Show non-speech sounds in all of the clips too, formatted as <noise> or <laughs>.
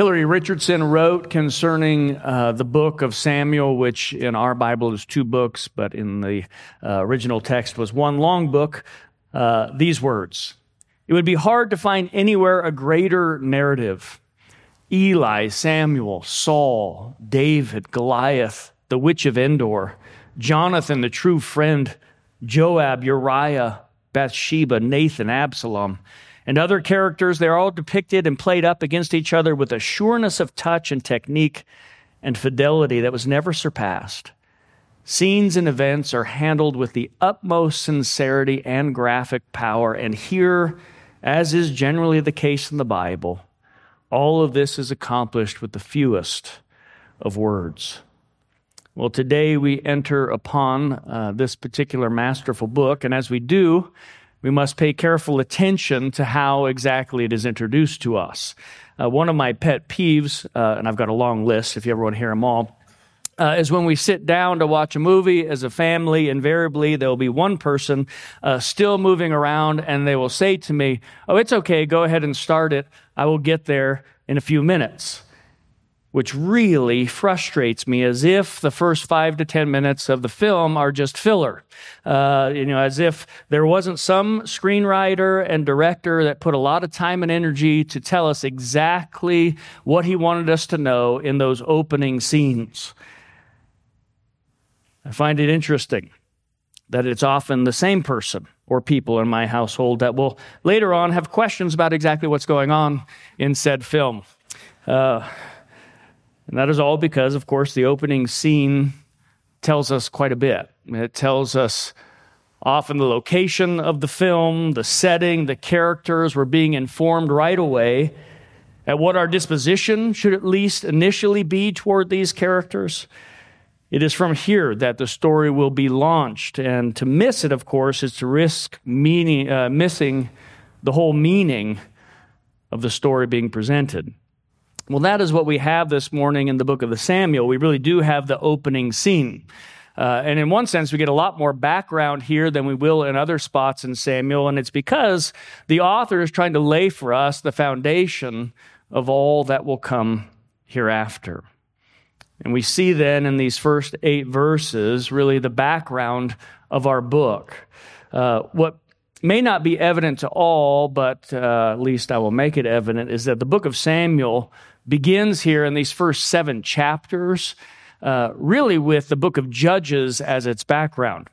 Hillary Richardson wrote concerning uh, the book of Samuel, which in our Bible is two books, but in the uh, original text was one long book, uh, these words It would be hard to find anywhere a greater narrative. Eli, Samuel, Saul, David, Goliath, the witch of Endor, Jonathan, the true friend, Joab, Uriah, Bathsheba, Nathan, Absalom and other characters. They're all depicted and played up against each other with a sureness of touch and technique and fidelity that was never surpassed. Scenes and events are handled with the utmost sincerity and graphic power. And here, as is generally the case in the Bible, all of this is accomplished with the fewest of words. Well, today we enter upon uh, this particular masterful book, and as we do, we must pay careful attention to how exactly it is introduced to us. Uh, one of my pet peeves, uh, and I've got a long list if you ever want to hear them all, uh, is when we sit down to watch a movie as a family, invariably there will be one person uh, still moving around and they will say to me, Oh, it's okay, go ahead and start it. I will get there in a few minutes which really frustrates me as if the first five to 10 minutes of the film are just filler. Uh, you know, as if there wasn't some screenwriter and director that put a lot of time and energy to tell us exactly what he wanted us to know in those opening scenes. I find it interesting that it's often the same person or people in my household that will later on have questions about exactly what's going on in said film. Uh, and that is all because, of course, the opening scene tells us quite a bit. It tells us often the location of the film, the setting, the characters. We're being informed right away at what our disposition should at least initially be toward these characters. It is from here that the story will be launched. And to miss it, of course, is to risk meaning, uh, missing the whole meaning of the story being presented. Well, that is what we have this morning in the book of the Samuel. We really do have the opening scene. Uh, and in one sense, we get a lot more background here than we will in other spots in Samuel. And it's because the author is trying to lay for us the foundation of all that will come hereafter. And we see then in these first eight verses really the background of our book. Uh, what may not be evident to all, but uh, at least I will make it evident, is that the book of Samuel begins here in these first seven chapters, uh, really with the book of Judges as its background.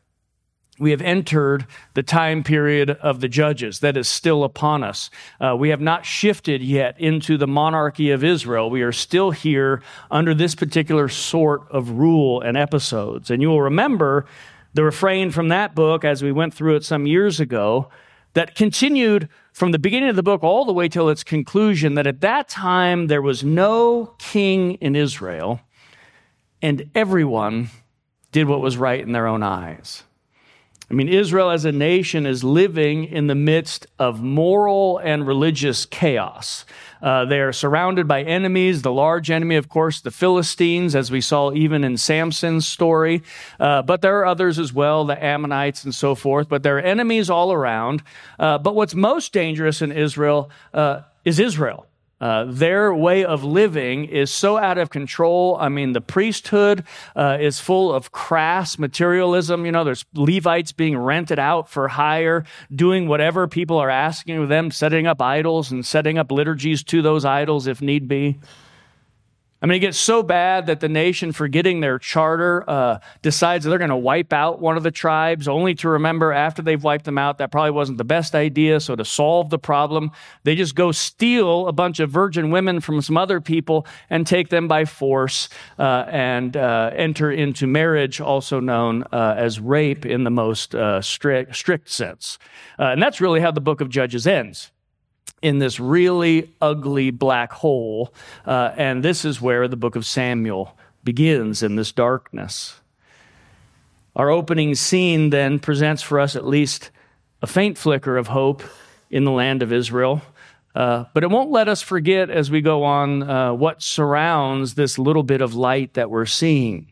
We have entered the time period of the judges that is still upon us. Uh, we have not shifted yet into the monarchy of Israel. We are still here under this particular sort of rule and episodes. And you will remember the refrain from that book as we went through it some years ago that continued from the beginning of the book all the way till its conclusion that at that time there was no king in Israel and everyone did what was right in their own eyes. I mean, Israel as a nation is living in the midst of moral and religious chaos. Uh, they are surrounded by enemies. The large enemy, of course, the Philistines, as we saw even in Samson's story. Uh, but there are others as well, the Ammonites and so forth. But there are enemies all around. Uh, but what's most dangerous in Israel uh, is Israel. Uh, their way of living is so out of control. I mean, the priesthood uh, is full of crass materialism. You know, there's Levites being rented out for hire, doing whatever people are asking of them, setting up idols and setting up liturgies to those idols if need be. I mean, it gets so bad that the nation, forgetting their charter, uh, decides they're going to wipe out one of the tribes, only to remember after they've wiped them out that probably wasn't the best idea. So, to solve the problem, they just go steal a bunch of virgin women from some other people and take them by force uh, and uh, enter into marriage, also known uh, as rape in the most uh, strict, strict sense. Uh, and that's really how the book of Judges ends in this really ugly black hole. Uh, and this is where the book of Samuel begins in this darkness. Our opening scene then presents for us at least a faint flicker of hope in the land of Israel. Uh, but it won't let us forget as we go on uh, what surrounds this little bit of light that we're seeing.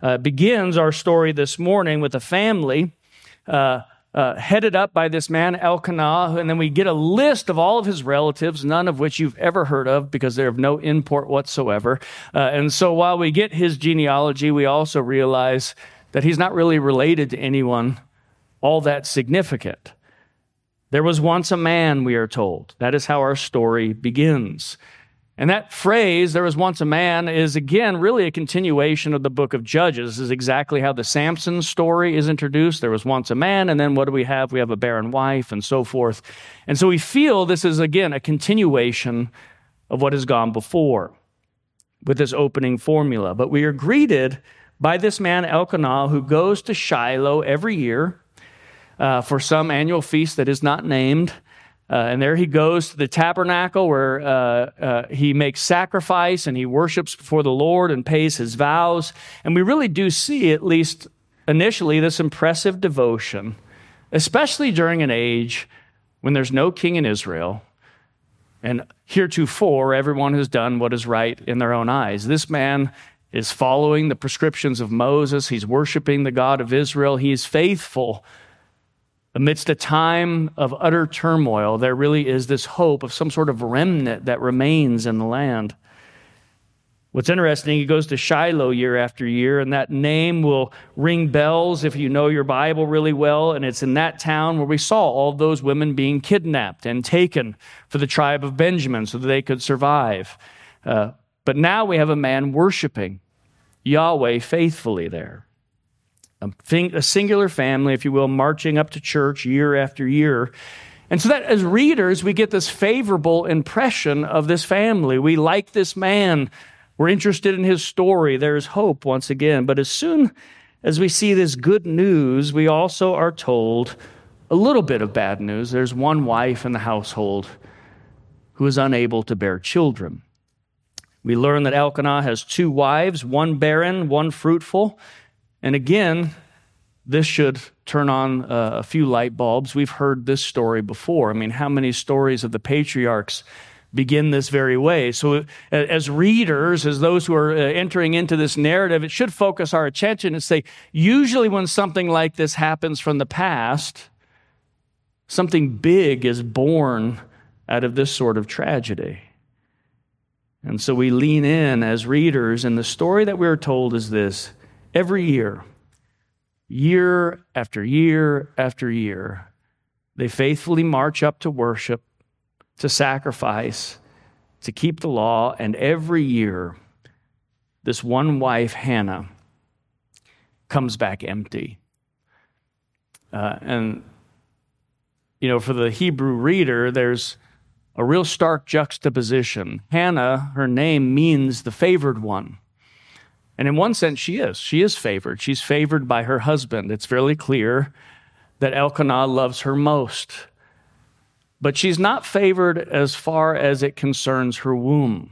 Uh, begins our story this morning with a family uh, headed up by this man, Elkanah, and then we get a list of all of his relatives, none of which you've ever heard of because they're of no import whatsoever. Uh, and so while we get his genealogy, we also realize that he's not really related to anyone all that significant. There was once a man, we are told. That is how our story begins. And that phrase, there was once a man, is again really a continuation of the book of Judges. This is exactly how the Samson story is introduced. There was once a man, and then what do we have? We have a barren wife, and so forth. And so we feel this is again a continuation of what has gone before with this opening formula. But we are greeted by this man, Elkanah, who goes to Shiloh every year uh, for some annual feast that is not named. Uh, and there he goes to the tabernacle where uh, uh, he makes sacrifice and he worships before the Lord and pays his vows. And we really do see, at least initially, this impressive devotion, especially during an age when there's no king in Israel. And heretofore, everyone has done what is right in their own eyes. This man is following the prescriptions of Moses. He's worshiping the God of Israel. He is faithful Amidst a time of utter turmoil, there really is this hope of some sort of remnant that remains in the land. What's interesting, he goes to Shiloh year after year, and that name will ring bells if you know your Bible really well. And it's in that town where we saw all those women being kidnapped and taken for the tribe of Benjamin so that they could survive. Uh, but now we have a man worshiping Yahweh faithfully there a, singular family, if you will, marching up to church year after year. And so that as readers, we get this favorable impression of this family. We like this man. We're interested in his story. There's hope once again. But as soon as we see this good news, we also are told a little bit of bad news. There's one wife in the household who is unable to bear children. We learn that Elkanah has two wives, one barren, one fruitful. And again, this should turn on uh, a few light bulbs. We've heard this story before. I mean, how many stories of the patriarchs begin this very way? So, as readers, as those who are uh, entering into this narrative, it should focus our attention and say, usually when something like this happens from the past, something big is born out of this sort of tragedy. And so we lean in as readers, and the story that we are told is this Every year, year after year after year, they faithfully march up to worship, to sacrifice, to keep the law, and every year, this one wife, Hannah, comes back empty. Uh, and, you know, for the Hebrew reader, there's a real stark juxtaposition. Hannah, her name means the favored one. And in one sense, she is. She is favored. She's favored by her husband. It's fairly clear that Elkanah loves her most. But she's not favored as far as it concerns her womb.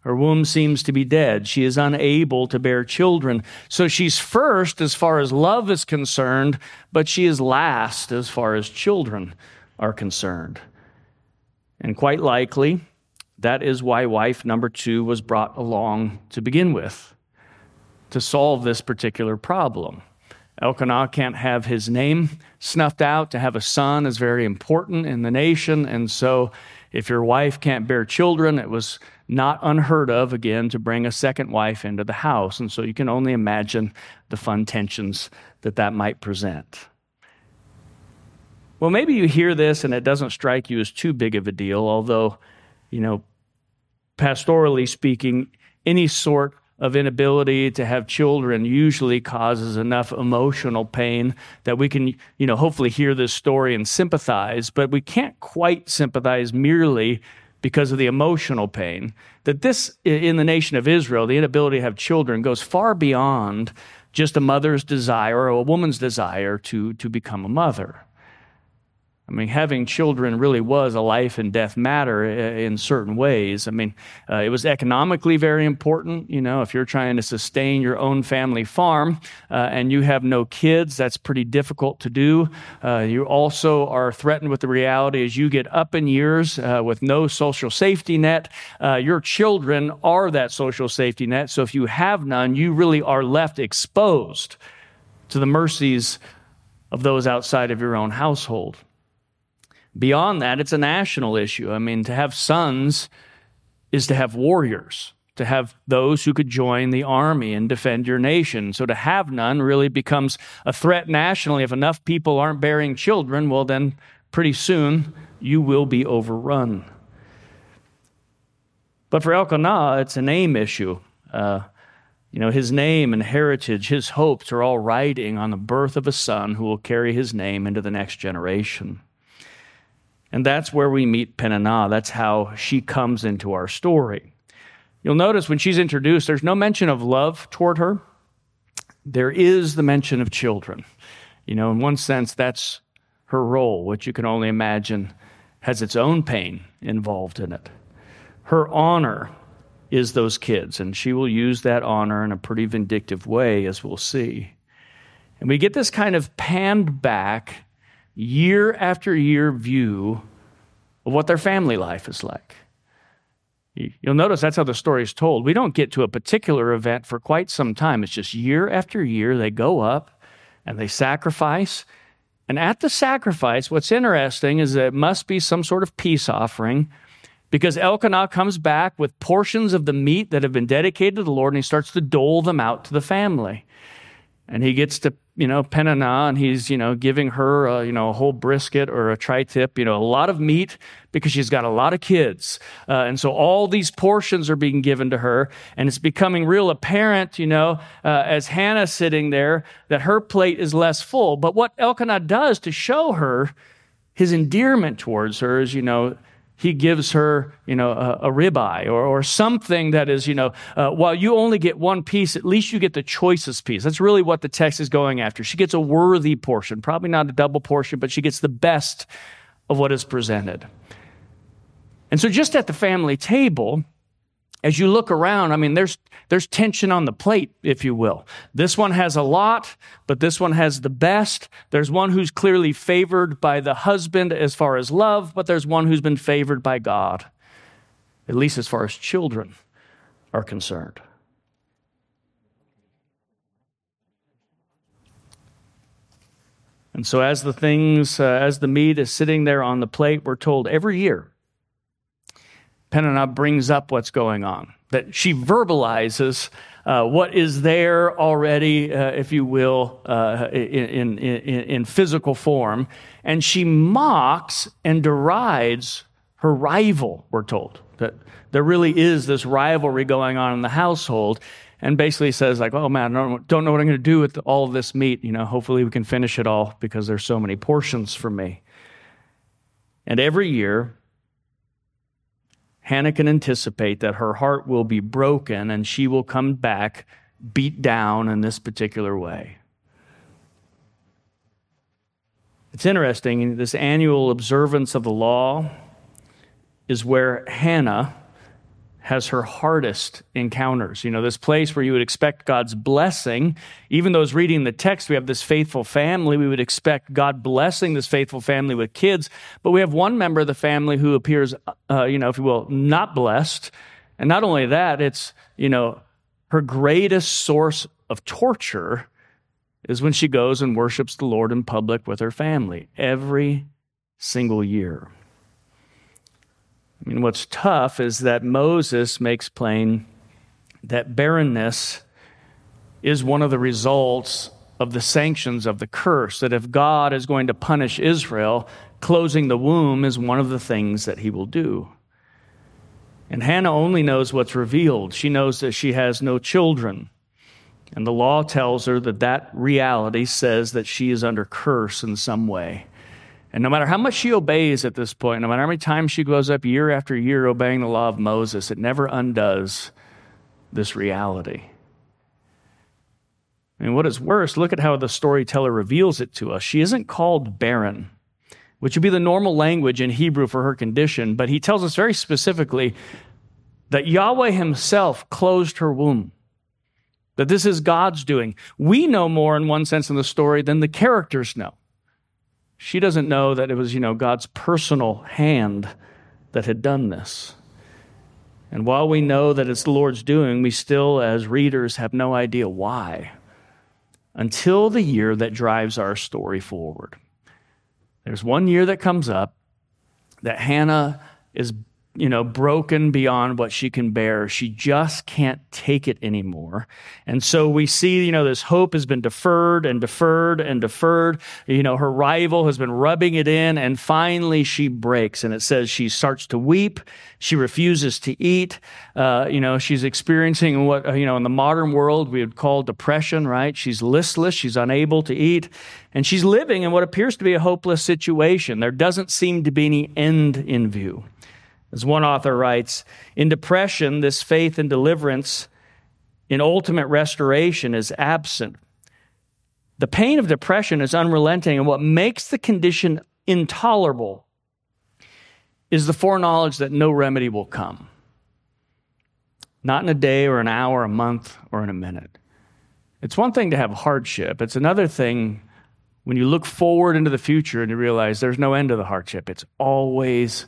Her womb seems to be dead. She is unable to bear children. So she's first as far as love is concerned, but she is last as far as children are concerned. And quite likely, that is why wife number two was brought along to begin with to solve this particular problem. Elkanah can't have his name snuffed out. To have a son is very important in the nation. And so, if your wife can't bear children, it was not unheard of, again, to bring a second wife into the house. And so, you can only imagine the fun tensions that that might present. Well, maybe you hear this and it doesn't strike you as too big of a deal, although, you know, pastorally speaking, any sort of inability to have children usually causes enough emotional pain that we can, you know, hopefully hear this story and sympathize, but we can't quite sympathize merely because of the emotional pain. That this, in the nation of Israel, the inability to have children goes far beyond just a mother's desire or a woman's desire to, to become a mother. I mean, having children really was a life and death matter in certain ways. I mean, uh, it was economically very important. You know, if you're trying to sustain your own family farm uh, and you have no kids, that's pretty difficult to do. Uh, you also are threatened with the reality as you get up in years uh, with no social safety net. Uh, your children are that social safety net. So if you have none, you really are left exposed to the mercies of those outside of your own household. Beyond that, it's a national issue. I mean, to have sons is to have warriors, to have those who could join the army and defend your nation. So to have none really becomes a threat nationally. If enough people aren't bearing children, well, then pretty soon you will be overrun. But for Elkanah, it's a name issue. Uh, you know, his name and heritage, his hopes are all riding on the birth of a son who will carry his name into the next generation. And that's where we meet Peninnah. That's how she comes into our story. You'll notice when she's introduced, there's no mention of love toward her. There is the mention of children. You know, in one sense, that's her role, which you can only imagine has its own pain involved in it. Her honor is those kids, and she will use that honor in a pretty vindictive way, as we'll see. And we get this kind of panned back, year after year view of what their family life is like. You'll notice that's how the story is told. We don't get to a particular event for quite some time. It's just year after year, they go up and they sacrifice. And at the sacrifice, what's interesting is that it must be some sort of peace offering because Elkanah comes back with portions of the meat that have been dedicated to the Lord and he starts to dole them out to the family. And he gets to, you know, Peninnah and he's, you know, giving her, a, you know, a whole brisket or a tri tip, you know, a lot of meat because she's got a lot of kids. Uh, and so all these portions are being given to her. And it's becoming real apparent, you know, uh, as Hannah's sitting there, that her plate is less full. But what Elkanah does to show her his endearment towards her is, you know, he gives her, you know, a, a ribeye or, or something that is, you know, uh, while you only get one piece, at least you get the choicest piece. That's really what the text is going after. She gets a worthy portion, probably not a double portion, but she gets the best of what is presented. And so, just at the family table, as you look around, I mean, there's, there's tension on the plate, if you will. This one has a lot, but this one has the best. There's one who's clearly favored by the husband as far as love, but there's one who's been favored by God, at least as far as children are concerned. And so, as the things, uh, as the meat is sitting there on the plate, we're told every year Peninnah brings up what's going on, that she verbalizes uh, what is there already, uh, if you will, uh, in, in, in, physical form, and she mocks and derides her rival, we're told. That there really is this rivalry going on in the household, and basically says, like, oh man, I don't, don't know what I'm going to do with all of this meat. You know, hopefully we can finish it all because there's so many portions for me. And every year, Hannah can anticipate that her heart will be broken and she will come back beat down in this particular way. It's interesting, this annual observance of the law is where Hannah has her hardest encounters. You know, this place where you would expect God's blessing. Even those reading the text, we have this faithful family. We would expect God blessing this faithful family with kids. But we have one member of the family who appears, uh, you know, if you will, not blessed. And not only that, it's, you know, her greatest source of torture is when she goes and worships the Lord in public with her family every single year. I mean, what's tough is that Moses makes plain that barrenness is one of the results of the sanctions of the curse. That if God is going to punish Israel, closing the womb is one of the things that he will do. And Hannah only knows what's revealed. She knows that she has no children. And the law tells her that that reality says that she is under curse in some way. And no matter how much she obeys at this point, no matter how many times she goes up year after year obeying the law of Moses, it never undoes this reality. And what is worse, look at how the storyteller reveals it to us. She isn't called barren, which would be the normal language in Hebrew for her condition, but he tells us very specifically that Yahweh himself closed her womb. That this is God's doing. We know more in one sense in the story than the characters know. She doesn't know that it was, you know, God's personal hand that had done this. And while we know that it's the Lord's doing, we still, as readers, have no idea why. until the year that drives our story forward. There's one year that comes up that Hannah is you know, broken beyond what she can bear. She just can't take it anymore. And so we see, you know, this hope has been deferred and deferred and deferred. You know, her rival has been rubbing it in and finally she breaks. And it says she starts to weep. She refuses to eat. Uh, you know, she's experiencing what, you know, in the modern world we would call depression, right? She's listless. She's unable to eat. And she's living in what appears to be a hopeless situation. There doesn't seem to be any end in view. As one author writes, in depression, this faith in deliverance, in ultimate restoration, is absent. The pain of depression is unrelenting, and what makes the condition intolerable is the foreknowledge that no remedy will come. Not in a day or an hour, a month, or in a minute. It's one thing to have hardship, it's another thing when you look forward into the future and you realize there's no end to the hardship. It's always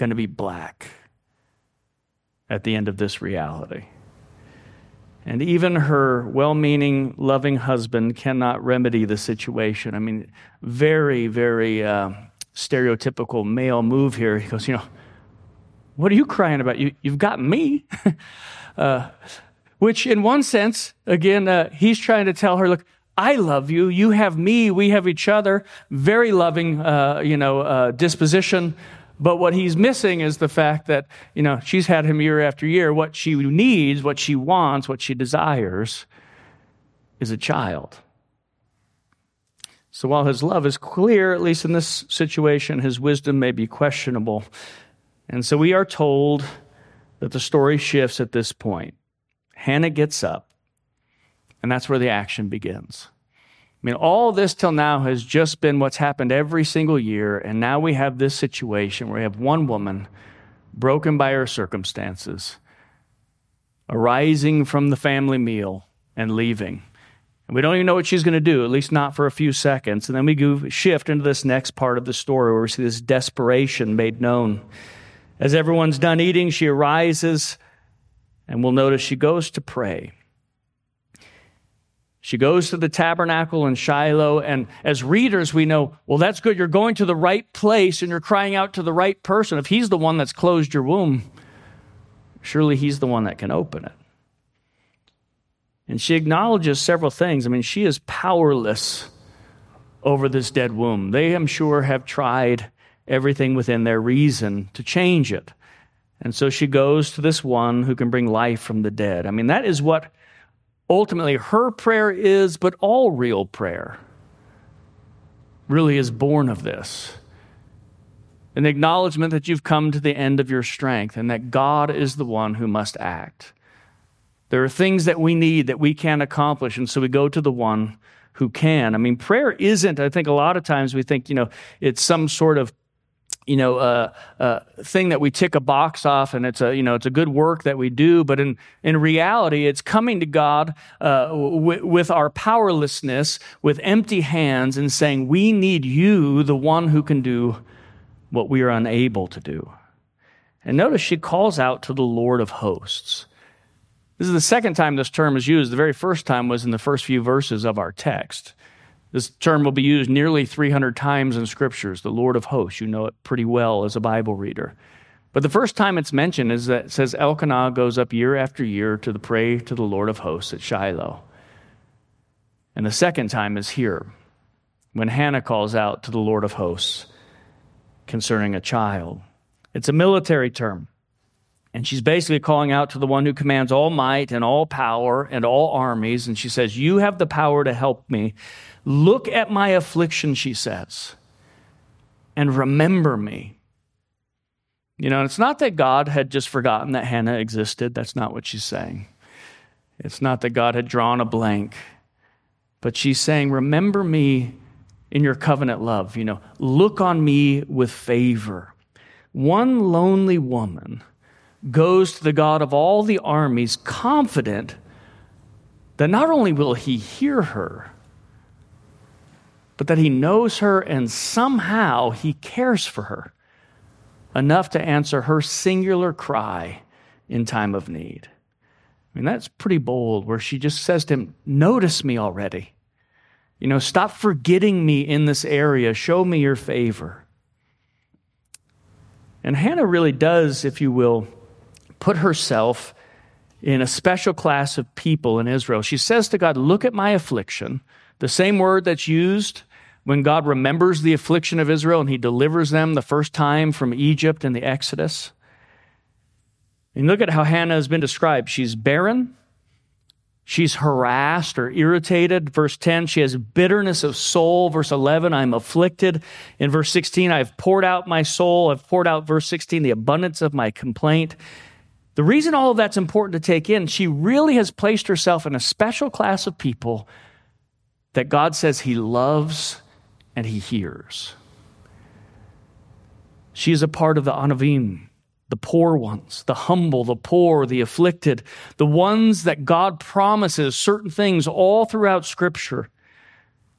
going to be black at the end of this reality. And even her well meaning, loving husband cannot remedy the situation. I mean, very, very uh, stereotypical male move here. He goes, You know, what are you crying about? You, you've got me. <laughs> uh, which, in one sense, again, uh, he's trying to tell her, Look, I love you. You have me. We have each other. Very loving, uh, you know, uh, disposition. But what he's missing is the fact that, you know, she's had him year after year. What she needs, what she wants, what she desires is a child. So while his love is clear, at least in this situation, his wisdom may be questionable. And so we are told that the story shifts at this point. Hannah gets up, and that's where the action begins. I mean, all this till now has just been what's happened every single year. And now we have this situation where we have one woman broken by her circumstances, arising from the family meal and leaving. And we don't even know what she's going to do, at least not for a few seconds. And then we go shift into this next part of the story where we see this desperation made known. As everyone's done eating, she arises, and we'll notice she goes to pray. She goes to the tabernacle in Shiloh, and as readers, we know, well, that's good. You're going to the right place and you're crying out to the right person. If he's the one that's closed your womb, surely he's the one that can open it. And she acknowledges several things. I mean, she is powerless over this dead womb. They, I'm sure, have tried everything within their reason to change it. And so she goes to this one who can bring life from the dead. I mean, that is what ultimately her prayer is, but all real prayer really is born of this an acknowledgement that you've come to the end of your strength and that God is the one who must act. There are things that we need that we can't accomplish, and so we go to the one who can. I mean, prayer isn't, I think a lot of times we think, you know, it's some sort of you know, a uh, uh, thing that we tick a box off, and it's a, you know, it's a good work that we do. But in in reality, it's coming to God uh, w- with our powerlessness, with empty hands, and saying, "We need you, the one who can do what we are unable to do." And notice she calls out to the Lord of Hosts. This is the second time this term is used. The very first time was in the first few verses of our text. This term will be used nearly 300 times in scriptures, the Lord of hosts. You know it pretty well as a Bible reader. But the first time it's mentioned is that it says Elkanah goes up year after year to the pray to the Lord of hosts at Shiloh. And the second time is here when Hannah calls out to the Lord of hosts concerning a child. It's a military term. And she's basically calling out to the one who commands all might and all power and all armies. And she says, You have the power to help me. Look at my affliction, she says, and remember me. You know, it's not that God had just forgotten that Hannah existed. That's not what she's saying. It's not that God had drawn a blank. But she's saying, Remember me in your covenant love. You know, look on me with favor. One lonely woman goes to the God of all the armies, confident that not only will he hear her, but that he knows her and somehow he cares for her enough to answer her singular cry in time of need. I mean, that's pretty bold, where she just says to him, Notice me already. You know, stop forgetting me in this area. Show me your favor. And Hannah really does, if you will, put herself in a special class of people in Israel. She says to God, Look at my affliction. The same word that's used when God remembers the affliction of Israel and he delivers them the first time from Egypt in the Exodus. And look at how Hannah has been described. She's barren, she's harassed or irritated. Verse 10, she has bitterness of soul. Verse 11, I'm afflicted. In verse 16, I've poured out my soul. I've poured out, verse 16, the abundance of my complaint. The reason all of that's important to take in, she really has placed herself in a special class of people that God says He loves and He hears. She is a part of the Anavim, the poor ones, the humble, the poor, the afflicted, the ones that God promises certain things all throughout Scripture.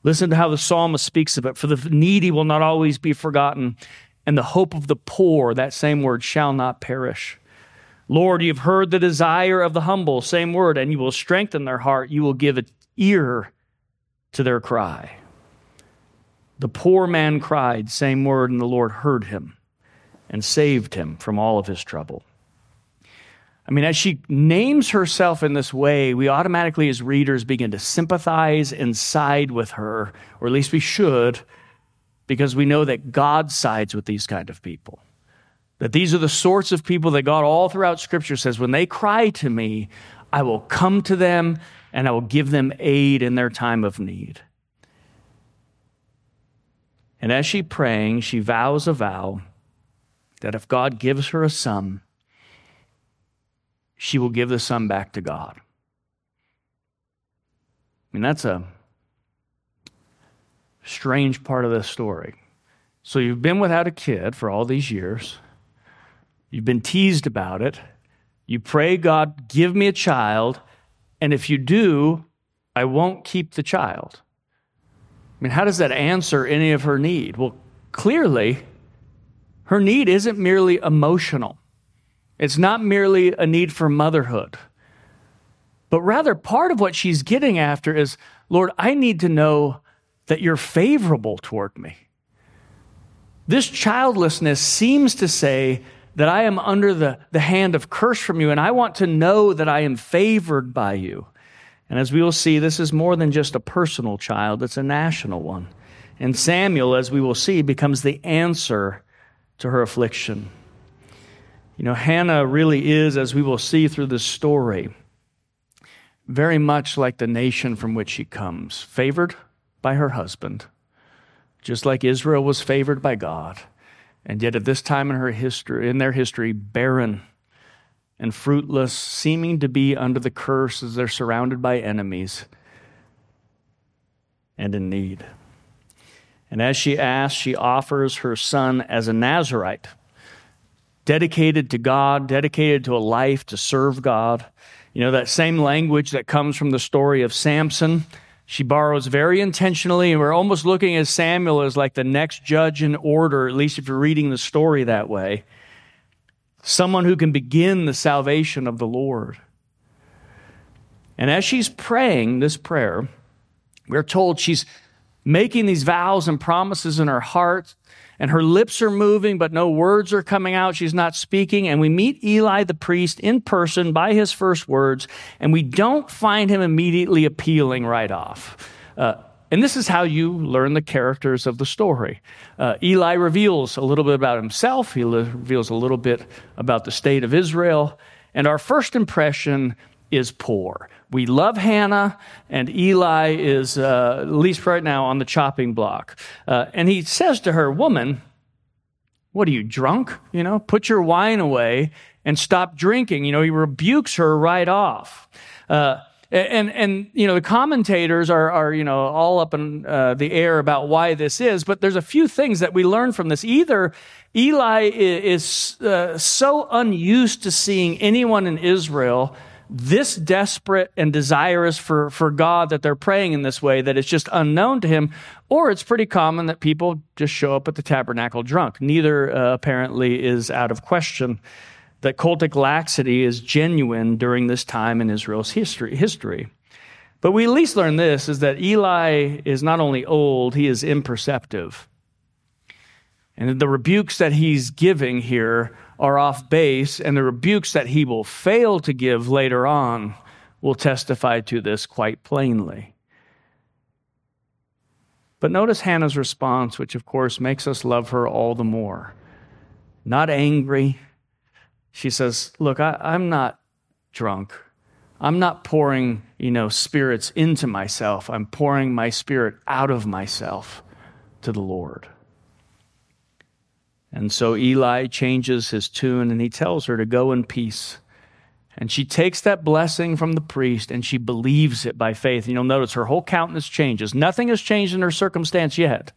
Listen to how the psalmist speaks of it. For the needy will not always be forgotten, and the hope of the poor, that same word, shall not perish. Lord, you've heard the desire of the humble, same word, and you will strengthen their heart. You will give an ear to their cry. The poor man cried, same word, and the Lord heard him and saved him from all of his trouble. I mean, as she names herself in this way, we automatically, as readers, begin to sympathize and side with her, or at least we should, because we know that God sides with these kind of people. That these are the sorts of people that God, all throughout Scripture, says, when they cry to me, I will come to them and I will give them aid in their time of need. And as she praying, she vows a vow that if God gives her a son, she will give the son back to God. I mean, that's a strange part of this story. So you've been without a kid for all these years. You've been teased about it. You pray, God, give me a child. And if you do, I won't keep the child. I mean, how does that answer any of her need? Well, clearly, her need isn't merely emotional, it's not merely a need for motherhood, but rather part of what she's getting after is Lord, I need to know that you're favorable toward me. This childlessness seems to say that I am under the, the hand of curse from you, and I want to know that I am favored by you. And as we will see, this is more than just a personal child, it's a national one. And Samuel, as we will see, becomes the answer to her affliction. You know, Hannah really is, as we will see through this story, very much like the nation from which she comes, favored by her husband, just like Israel was favored by God and yet at this time in her history in their history barren and fruitless seeming to be under the curse as they're surrounded by enemies and in need and as she asks she offers her son as a nazarite dedicated to god dedicated to a life to serve god you know that same language that comes from the story of samson she borrows very intentionally, and we're almost looking at Samuel as like the next judge in order, at least if you're reading the story that way. Someone who can begin the salvation of the Lord. And as she's praying this prayer, we're told she's making these vows and promises in her heart and her lips are moving, but no words are coming out. She's not speaking. And we meet Eli the priest in person by his first words, and we don't find him immediately appealing right off. Uh, and this is how you learn the characters of the story. Uh, Eli reveals a little bit about himself, he reveals a little bit about the state of Israel. And our first impression is poor. We love Hannah, and Eli is, uh, at least right now, on the chopping block. Uh, and he says to her, Woman, what are you, drunk? You know, put your wine away and stop drinking. You know, he rebukes her right off. Uh, and and you know the commentators are are you know all up in uh, the air about why this is, but there's a few things that we learn from this. Either Eli is uh, so unused to seeing anyone in Israel this desperate and desirous for, for God that they're praying in this way that it's just unknown to him, or it's pretty common that people just show up at the tabernacle drunk. Neither uh, apparently is out of question. That cultic laxity is genuine during this time in Israel's history. history. But we at least learn this is that Eli is not only old, he is imperceptive. And the rebukes that he's giving here are off base, and the rebukes that he will fail to give later on will testify to this quite plainly. But notice Hannah's response, which of course makes us love her all the more. Not angry. She says, Look, I, am not drunk. I'm not pouring, you know, spirits into myself. I'm pouring my spirit out of myself to the Lord. And so Eli changes his tune and he tells her to go in peace. And she takes that blessing from the priest and she believes it by faith. And you'll notice her whole countenance changes. Nothing has changed in her circumstance yet.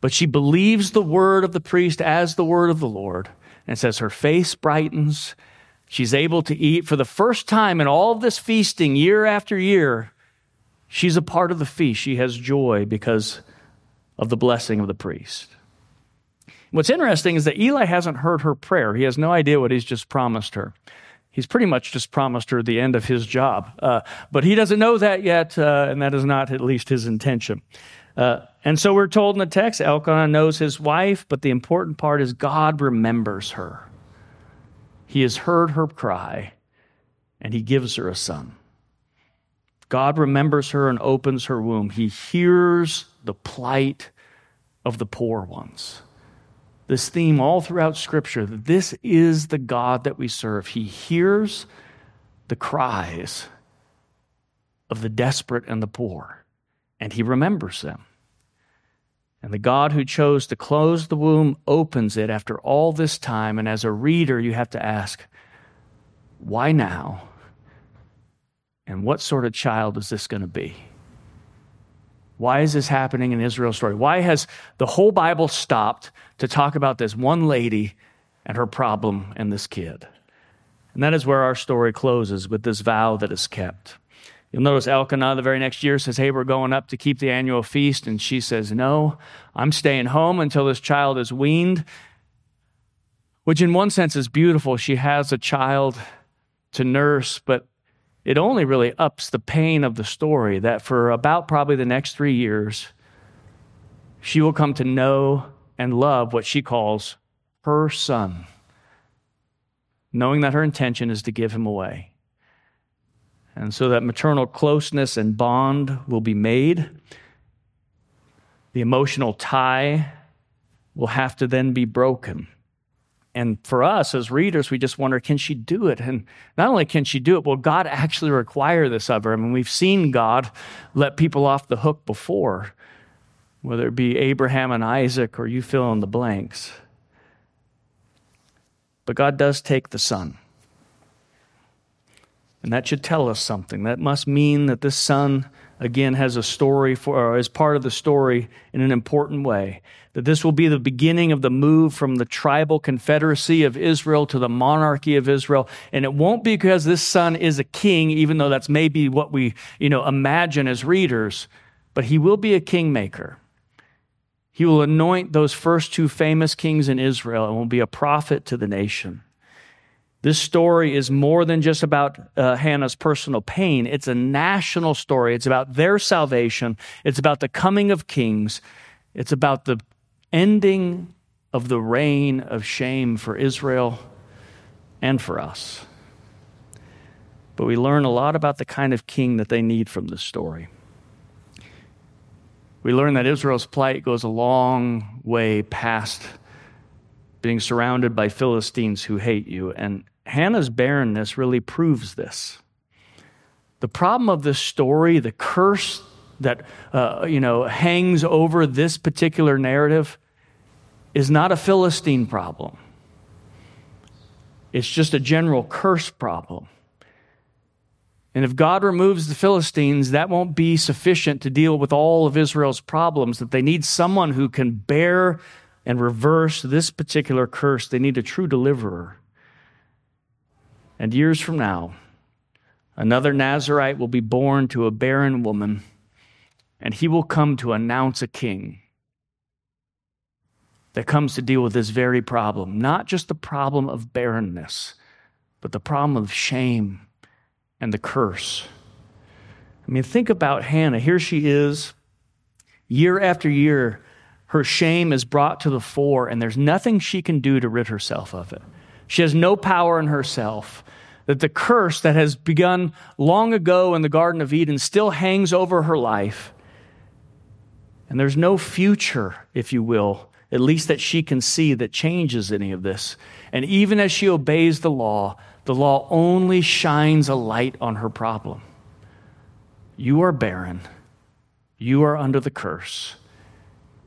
But she believes the word of the priest as the word of the Lord. And says her face brightens She's able to eat for the first time in all of this feasting year after year. She's a part of the feast. She has joy because of the blessing of the priest. What's interesting is that Eli hasn't heard her prayer. He has no idea what he's just promised her. He's pretty much just promised her the end of his job. Uh, but he doesn't know that yet, uh, and that is not at least his intention. Uh, and so we're told in the text Elkanah knows his wife, but the important part is God remembers her. He has heard her cry, and he gives her a son. God remembers her and opens her womb. He hears the plight of the poor ones. This theme all throughout Scripture that this is the God that we serve. He hears the cries of the desperate and the poor, and He remembers them. And the God who chose to close the womb opens it after all this time. And as a reader, you have to ask, why now? And what sort of child is this going to be? Why is this happening in Israel's story? Why has the whole Bible stopped to talk about this one lady and her problem and this kid? And that is where our story closes with this vow that is kept. You'll notice Elkanah the very next year says, Hey, we're going up to keep the annual feast. And she says, No, I'm staying home until this child is weaned, which in one sense is beautiful. She has a child to nurse, but it only really ups the pain of the story that for about probably the next three years, she will come to know and love what she calls her son, knowing that her intention is to give him away. And so that maternal closeness and bond will be made. The emotional tie will have to then be broken. And for us as readers, we just wonder can she do it? And not only can she do it, will God actually require this of her? I mean, we've seen God let people off the hook before, whether it be Abraham and Isaac or you fill in the blanks. But God does take the son. And that should tell us something. That must mean that this son, again, has a story for, or is part of the story in an important way. That this will be the beginning of the move from the tribal confederacy of Israel to the monarchy of Israel. And it won't be because this son is a king, even though that's maybe what we, you know, imagine as readers, but he will be a kingmaker. He will anoint those first two famous kings in Israel and will be a prophet to the nation. This story is more than just about uh, Hannah's personal pain. It's a national story. It's about their salvation. It's about the coming of kings. It's about the ending of the reign of shame for Israel and for us. But we learn a lot about the kind of king that they need from this story. We learn that Israel's plight goes a long way past being surrounded by Philistines who hate you and Hannah's barrenness really proves this. The problem of this story, the curse that uh, you know hangs over this particular narrative, is not a Philistine problem. It's just a general curse problem. And if God removes the Philistines, that won't be sufficient to deal with all of Israel's problems. That they need someone who can bear and reverse this particular curse. They need a true deliverer. And years from now, another Nazarite will be born to a barren woman, and he will come to announce a king that comes to deal with this very problem. Not just the problem of barrenness, but the problem of shame and the curse. I mean, think about Hannah. Here she is, year after year, her shame is brought to the fore, and there's nothing she can do to rid herself of it. She has no power in herself. That the curse that has begun long ago in the Garden of Eden still hangs over her life. And there's no future, if you will, at least that she can see that changes any of this. And even as she obeys the law, the law only shines a light on her problem. You are barren. You are under the curse.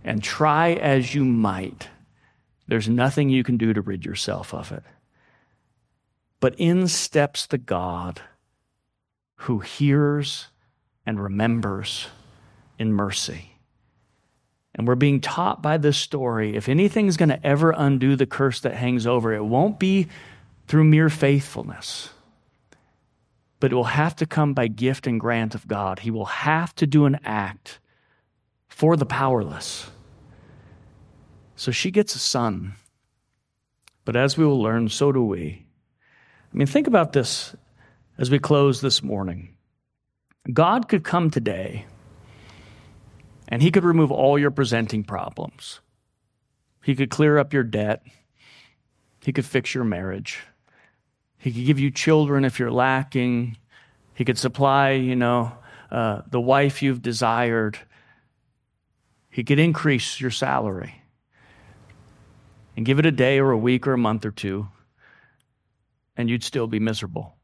And try as you might, there's nothing you can do to rid yourself of it. But in steps the God who hears and remembers in mercy. And we're being taught by this story if anything's going to ever undo the curse that hangs over, it won't be through mere faithfulness, but it will have to come by gift and grant of God. He will have to do an act for the powerless. So she gets a son. But as we will learn, so do we. I mean, think about this as we close this morning. God could come today and He could remove all your presenting problems. He could clear up your debt. He could fix your marriage. He could give you children if you're lacking. He could supply, you know, uh, the wife you've desired. He could increase your salary and give it a day or a week or a month or two and you'd still be miserable.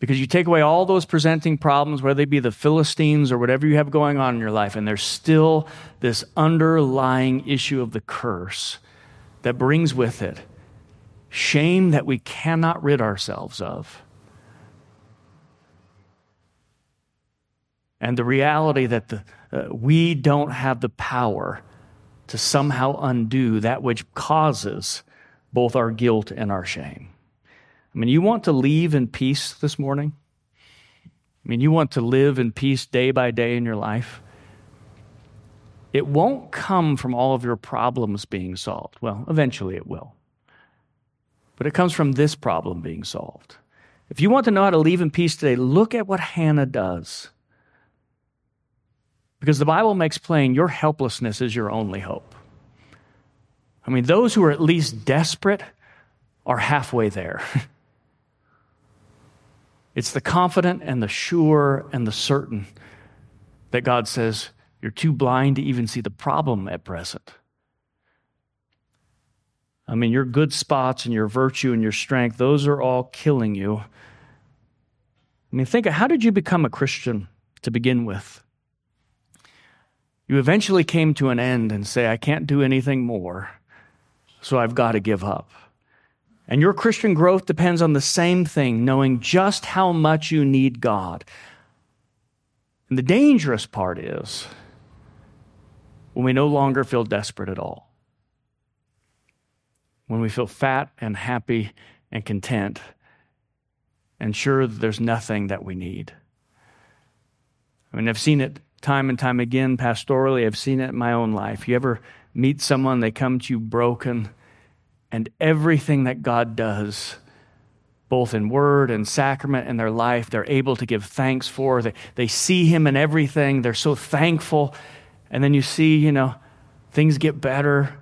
Because you take away all those presenting problems, whether they be the Philistines or whatever you have going on in your life, and there's still this underlying issue of the curse that brings with it shame that we cannot rid ourselves of. And the reality that the, uh, we don't have the power to somehow undo that which causes both our guilt and our shame. I mean, you want to leave in peace this morning? I mean, you want to live in peace day by day in your life? It won't come from all of your problems being solved. Well, eventually it will. But it comes from this problem being solved. If you want to know how to leave in peace today, look at what Hannah does. Because the Bible makes plain your helplessness is your only hope. I mean, those who are at least desperate are halfway there. <laughs> it's the confident and the sure and the certain that God says, You're too blind to even see the problem at present. I mean, your good spots and your virtue and your strength, those are all killing you. I mean, think of how did you become a Christian to begin with? You eventually came to an end and say, I can't do anything more so I've got to give up. And your Christian growth depends on the same thing, knowing just how much you need God. And the dangerous part is when we no longer feel desperate at all. When we feel fat and happy and content and sure that there's nothing that we need. I mean, I've seen it time and time again pastorally, I've seen it in my own life. You ever meet someone, they come to you broken, and everything that God does, both in word and sacrament in their life, they're able to give thanks for. They, they see Him in everything, they're so thankful. And then you see, you know, things get better.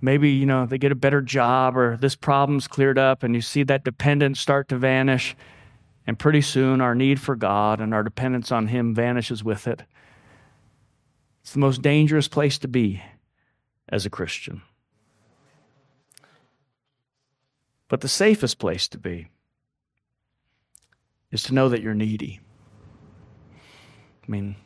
Maybe, you know, they get a better job or this problem's cleared up, and you see that dependence start to vanish. And pretty soon, our need for God and our dependence on Him vanishes with it. It's the most dangerous place to be as a Christian. But the safest place to be is to know that you're needy. I mean,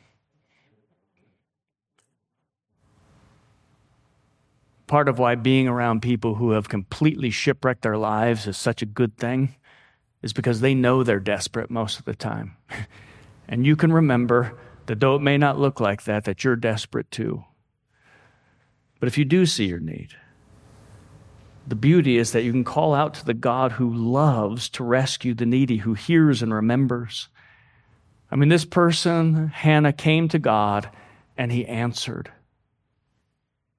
part of why being around people who have completely shipwrecked their lives is such a good thing is because they know they're desperate most of the time. <laughs> and you can remember that though it may not look like that, that you're desperate too. But if you do see your need, the beauty is that you can call out to the God who loves to rescue the needy, who hears and remembers. I mean, this person, Hannah, came to God and he answered.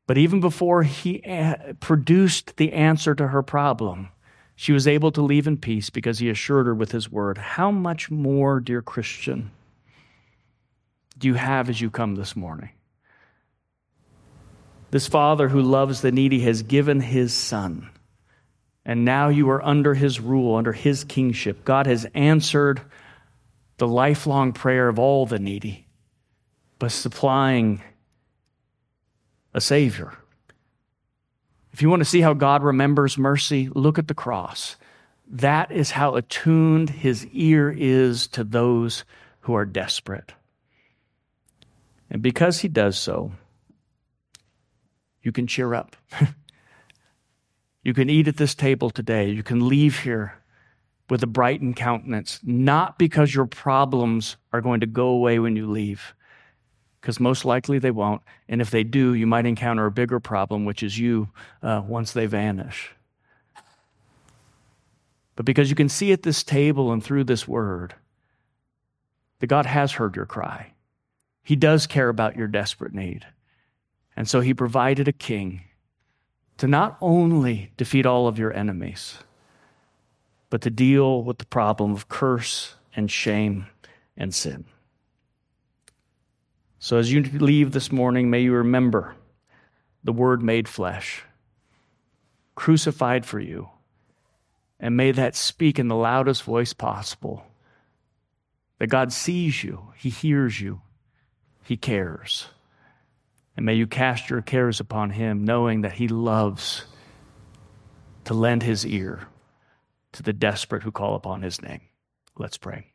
But even before he produced the answer to her problem, She was able to leave in peace because he assured her with his word. How much more, dear Christian, do you have as you come this morning? This Father who loves the needy has given his Son, and now you are under his rule, under his kingship. God has answered the lifelong prayer of all the needy by supplying a Savior if you want to see how God remembers mercy, look at the cross. That is how attuned his ear is to those who are desperate. And because he does so, you can cheer up. <laughs> you can eat at this table today. You can leave here with a brightened countenance, not because your problems are going to go away when you leave, because most likely they won't. And if they do, you might encounter a bigger problem, which is you uh, once they vanish. But because you can see at this table and through this word that God has heard your cry, He does care about your desperate need. And so He provided a king to not only defeat all of your enemies, but to deal with the problem of curse and shame and sin. So as you leave this morning, may you remember the Word made flesh, crucified for you, and may that speak in the loudest voice possible that God sees you, He hears you, He cares. And may you cast your cares upon Him, knowing that He loves to lend His ear to the desperate who call upon His name. Let's pray.